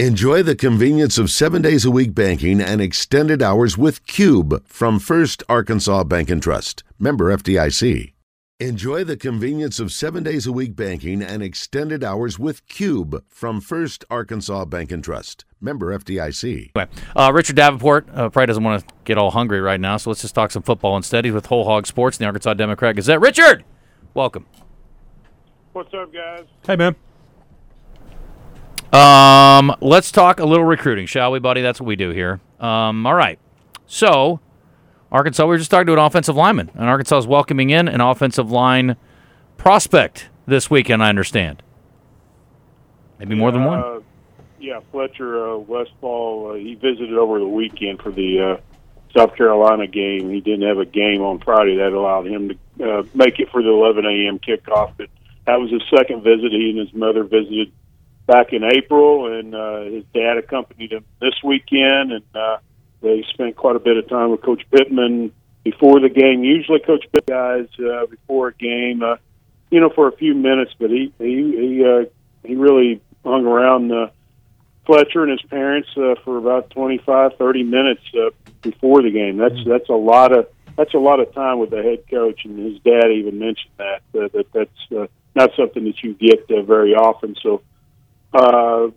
Enjoy the convenience of seven days a week banking and extended hours with Cube from First Arkansas Bank and Trust. Member FDIC. Enjoy the convenience of seven days a week banking and extended hours with Cube from First Arkansas Bank and Trust. Member FDIC. Anyway, uh, Richard Davenport uh, probably doesn't want to get all hungry right now, so let's just talk some football instead. He's with Whole Hog Sports, the Arkansas Democrat Gazette. Richard, welcome. What's up, guys? Hey, man. Um, let's talk a little recruiting, shall we, buddy? That's what we do here. Um, all right. So, Arkansas, we were just talking to an offensive lineman, and Arkansas is welcoming in an offensive line prospect this weekend, I understand. Maybe more than one. Uh, yeah, Fletcher uh, Westfall. Uh, he visited over the weekend for the uh, South Carolina game. He didn't have a game on Friday that allowed him to uh, make it for the 11 a.m. kickoff. But that was his second visit. He and his mother visited back in April, and uh, his dad accompanied him this weekend, and uh, they spent quite a bit of time with Coach Pittman before the game. Usually, Coach Pittman guys uh, before a game, uh, you know, for a few minutes, but he he he uh, he really hung around uh, Fletcher and his parents uh, for about twenty five, thirty minutes uh, before the game. That's that's a lot of that's a lot of time with the head coach, and his dad even mentioned that uh, that that's uh, not something that you get uh, very often. So uh,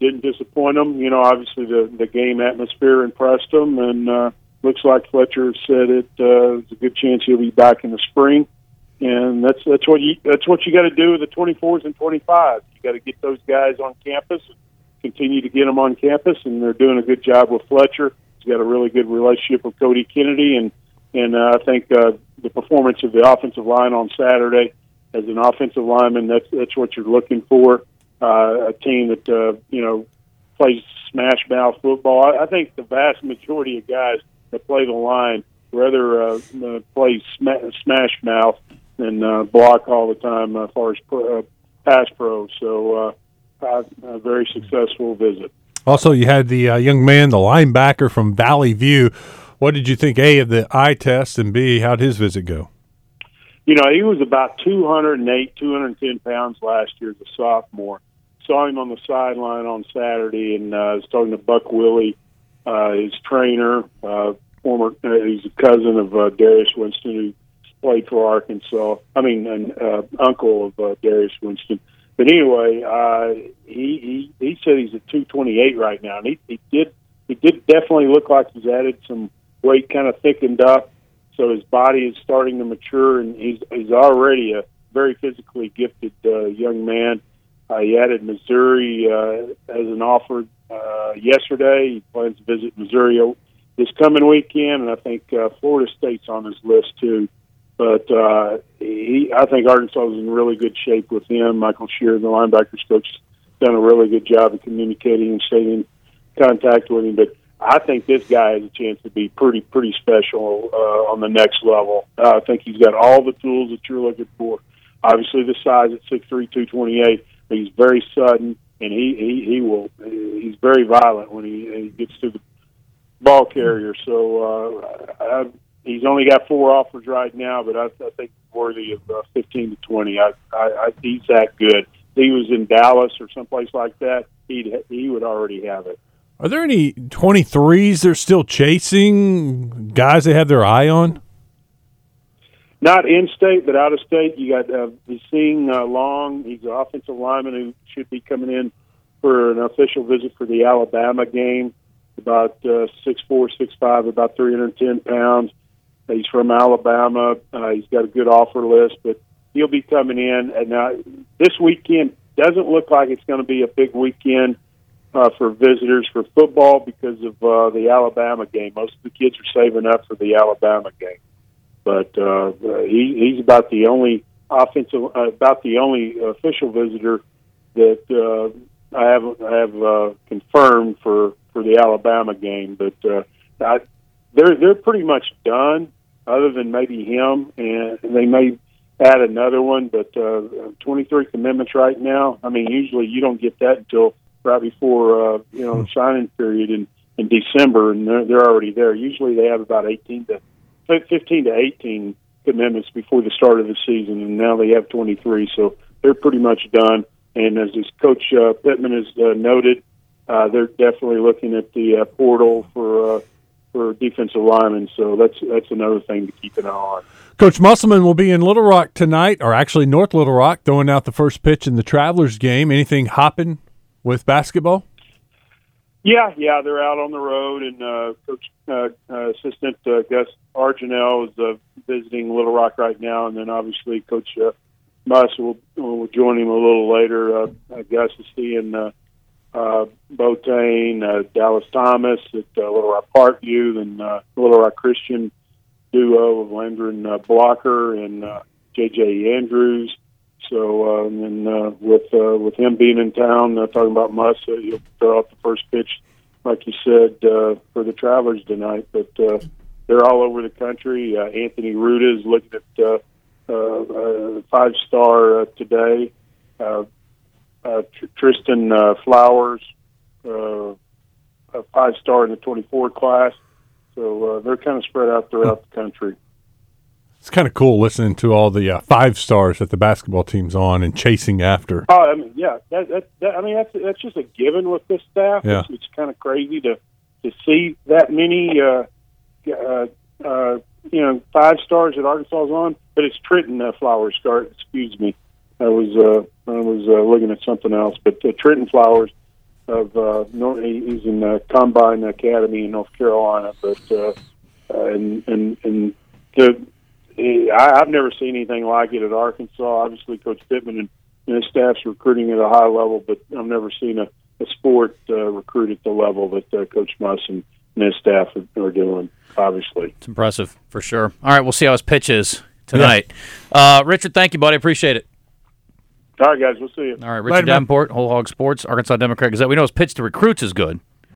didn't disappoint them. You know, obviously the the game atmosphere impressed them, and uh, looks like Fletcher said it. Uh, there's a good chance he'll be back in the spring, and that's that's what you that's what you got to do with the 24s and 25s. You got to get those guys on campus, continue to get them on campus, and they're doing a good job with Fletcher. He's got a really good relationship with Cody Kennedy, and and uh, I think uh, the performance of the offensive line on Saturday as an offensive lineman that's that's what you're looking for uh, a team that uh, you know plays smash mouth football. I, I think the vast majority of guys that play the line rather uh, uh, play sma- smash mouth than uh, block all the time uh, as far as pro, uh, pass pro. So uh, uh, a very successful visit. Also, you had the uh, young man, the linebacker from Valley View. What did you think, A, of the eye test, and B, how'd his visit go? You know, he was about 208, 210 pounds last year as a sophomore saw him on the sideline on Saturday, and uh, I was talking to Buck Willie, uh, his trainer, uh, former. Uh, he's a cousin of uh, Darius Winston, who played for Arkansas. I mean, an uh, uncle of uh, Darius Winston. But anyway, uh, he, he he said he's at 228 right now, and he, he did he did definitely look like he's added some weight, kind of thickened up. So his body is starting to mature, and he's he's already a very physically gifted uh, young man. He added Missouri uh, as an offer uh, yesterday. He plans to visit Missouri this coming weekend, and I think uh, Florida State's on his list too. But uh, he, I think Arkansas is in really good shape with him. Michael Scherer, the linebackers coach, done a really good job of communicating and staying in contact with him. But I think this guy has a chance to be pretty, pretty special uh, on the next level. Uh, I think he's got all the tools that you're looking for. Obviously, the size at six three, two twenty eight He's very sudden, and he he, he will. He's very violent when he, he gets to the ball carrier. So uh, I, he's only got four offers right now, but I, I think worthy of uh, fifteen to twenty. I, I, I he's that good. If he was in Dallas or someplace like that, he'd he would already have it. Are there any 23s they're still chasing, guys they have their eye on? Not in state, but out of state. You got uh, seeing uh, Long. He's an offensive lineman who should be coming in for an official visit for the Alabama game. About uh, six four, six five, about three hundred ten pounds. He's from Alabama. Uh, he's got a good offer list, but he'll be coming in. And now this weekend doesn't look like it's going to be a big weekend uh, for visitors for football because of uh, the Alabama game. Most of the kids are saving up for the Alabama game but uh, he, he's about the only offensive, uh, about the only official visitor that uh, I have I have uh, confirmed for for the Alabama game. But uh, I, they're they're pretty much done, other than maybe him, and they may add another one. But uh, 23 commitments right now. I mean, usually you don't get that until right before uh, you know signing period in in December, and they're they're already there. Usually they have about 18 to 15 to 18 commitments before the start of the season, and now they have 23, so they're pretty much done. And as this coach uh, Pittman has uh, noted, uh, they're definitely looking at the uh, portal for uh, for defensive linemen. So that's that's another thing to keep an eye on. Coach Musselman will be in Little Rock tonight, or actually North Little Rock, throwing out the first pitch in the Travelers game. Anything hopping with basketball? Yeah, yeah, they're out on the road, and uh, Coach uh, uh, Assistant uh, Gus Argenal is uh, visiting Little Rock right now, and then obviously Coach uh, Muss will, will join him a little later. Uh, uh, Gus is seeing uh, uh, Botane, uh, Dallas Thomas at uh, Little Rock Parkview, and uh, Little Rock Christian duo of Landon uh, Blocker and uh, J.J. Andrews. So, uh, and uh, with uh, with him being in town, uh, talking about Muss, uh, he'll throw out the first pitch, like you said, uh, for the Travelers tonight. But uh, they're all over the country. Uh, Anthony Ruta is looking at uh, uh, uh, five star uh, today. Uh, uh, Tr- Tristan uh, Flowers, uh, a five star in the 24 class. So uh, they're kind of spread out throughout the country. It's kind of cool listening to all the uh, five stars that the basketball team's on and chasing after. Oh, I mean, yeah, that, that, that I mean, that's that's just a given with this staff. Yeah. It's, it's kind of crazy to to see that many, uh, uh, uh, you know, five stars that Arkansas is on. But it's Trenton uh, Flowers. Start, excuse me. I was uh, I was uh, looking at something else, but uh, Trenton Flowers of uh, North, he- he's in uh, Combine Academy in North Carolina, but uh, uh, and and and the he, I, I've never seen anything like it at Arkansas. Obviously, Coach Pittman and, and his staff's recruiting at a high level, but I've never seen a, a sport uh, recruit at the level that uh, Coach Muss and, and his staff are, are doing. Obviously, It's impressive for sure. All right, we'll see how his pitch is tonight. Uh, Richard, thank you, buddy. Appreciate it. all right, guys, we'll see you. All right, Richard Later. Davenport, Whole Hog Sports, Arkansas Democrat Gazette. We know his pitch to recruits is good.